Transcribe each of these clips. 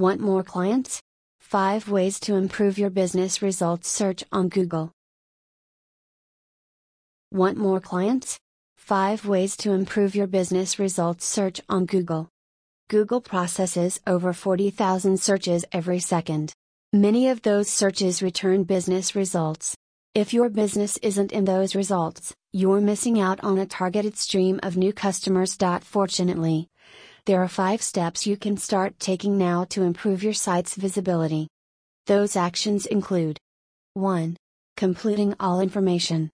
Want more clients? 5 ways to improve your business results search on Google. Want more clients? 5 ways to improve your business results search on Google. Google processes over 40,000 searches every second. Many of those searches return business results. If your business isn't in those results, you're missing out on a targeted stream of new customers. Fortunately, there are five steps you can start taking now to improve your site's visibility. Those actions include 1. Completing all information.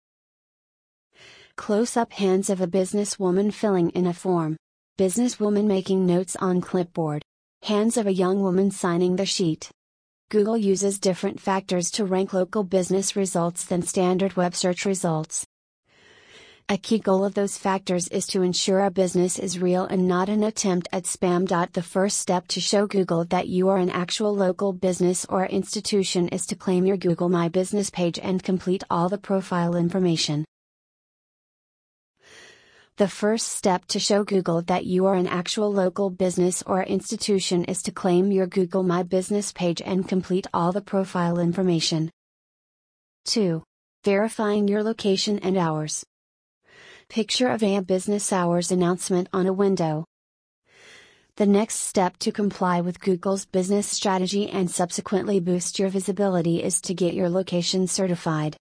Close up hands of a businesswoman filling in a form. Businesswoman making notes on clipboard. Hands of a young woman signing the sheet. Google uses different factors to rank local business results than standard web search results. A key goal of those factors is to ensure a business is real and not an attempt at spam. The first step to show Google that you are an actual local business or institution is to claim your Google My Business page and complete all the profile information. The first step to show Google that you are an actual local business or institution is to claim your Google My Business page and complete all the profile information. 2. Verifying your location and hours. Picture of a business hours announcement on a window. The next step to comply with Google's business strategy and subsequently boost your visibility is to get your location certified.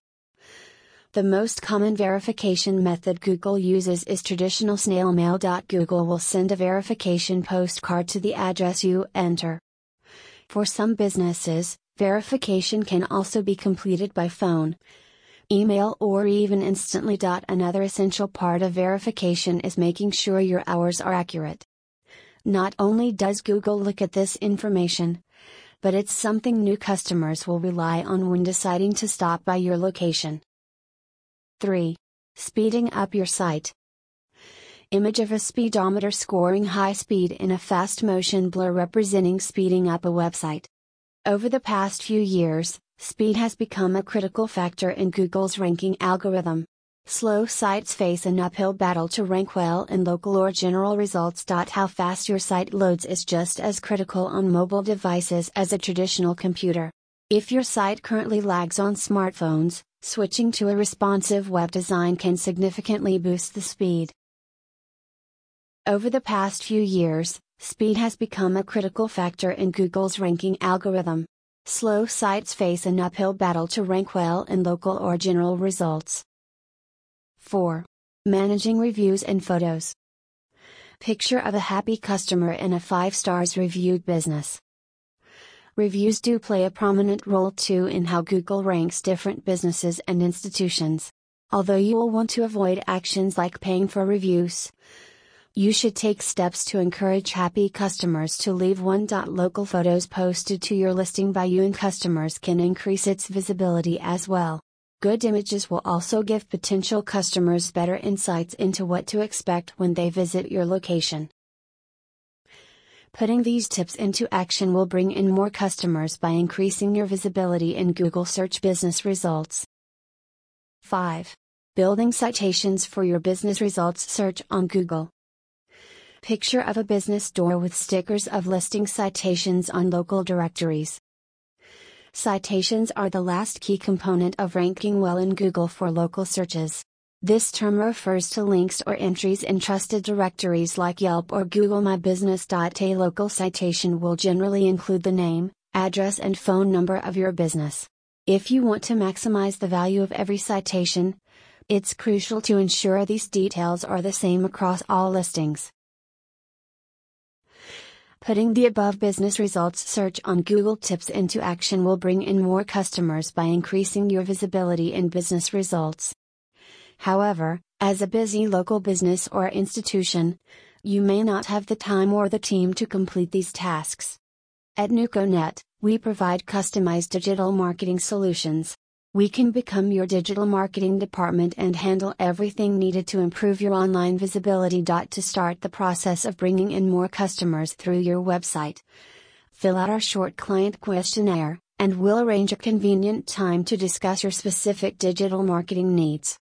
The most common verification method Google uses is traditional snail mail. Google will send a verification postcard to the address you enter. For some businesses, verification can also be completed by phone, email, or even instantly. Another essential part of verification is making sure your hours are accurate. Not only does Google look at this information, but it's something new customers will rely on when deciding to stop by your location. 3. Speeding up your site. Image of a speedometer scoring high speed in a fast motion blur representing speeding up a website. Over the past few years, speed has become a critical factor in Google's ranking algorithm. Slow sites face an uphill battle to rank well in local or general results. How fast your site loads is just as critical on mobile devices as a traditional computer. If your site currently lags on smartphones, switching to a responsive web design can significantly boost the speed. Over the past few years, speed has become a critical factor in Google's ranking algorithm. Slow sites face an uphill battle to rank well in local or general results. 4. Managing reviews and photos. Picture of a happy customer in a 5 stars reviewed business. Reviews do play a prominent role too in how Google ranks different businesses and institutions. Although you will want to avoid actions like paying for reviews, you should take steps to encourage happy customers to leave one. Local photos posted to your listing by you and customers can increase its visibility as well. Good images will also give potential customers better insights into what to expect when they visit your location. Putting these tips into action will bring in more customers by increasing your visibility in Google search business results. 5. Building citations for your business results search on Google. Picture of a business door with stickers of listing citations on local directories. Citations are the last key component of ranking well in Google for local searches. This term refers to links or entries in trusted directories like Yelp or Google My Business. A local citation will generally include the name, address, and phone number of your business. If you want to maximize the value of every citation, it's crucial to ensure these details are the same across all listings. Putting the above business results search on Google Tips into action will bring in more customers by increasing your visibility in business results. However, as a busy local business or institution, you may not have the time or the team to complete these tasks. At NewcoNet, we provide customized digital marketing solutions. We can become your digital marketing department and handle everything needed to improve your online visibility. To start the process of bringing in more customers through your website, fill out our short client questionnaire, and we'll arrange a convenient time to discuss your specific digital marketing needs.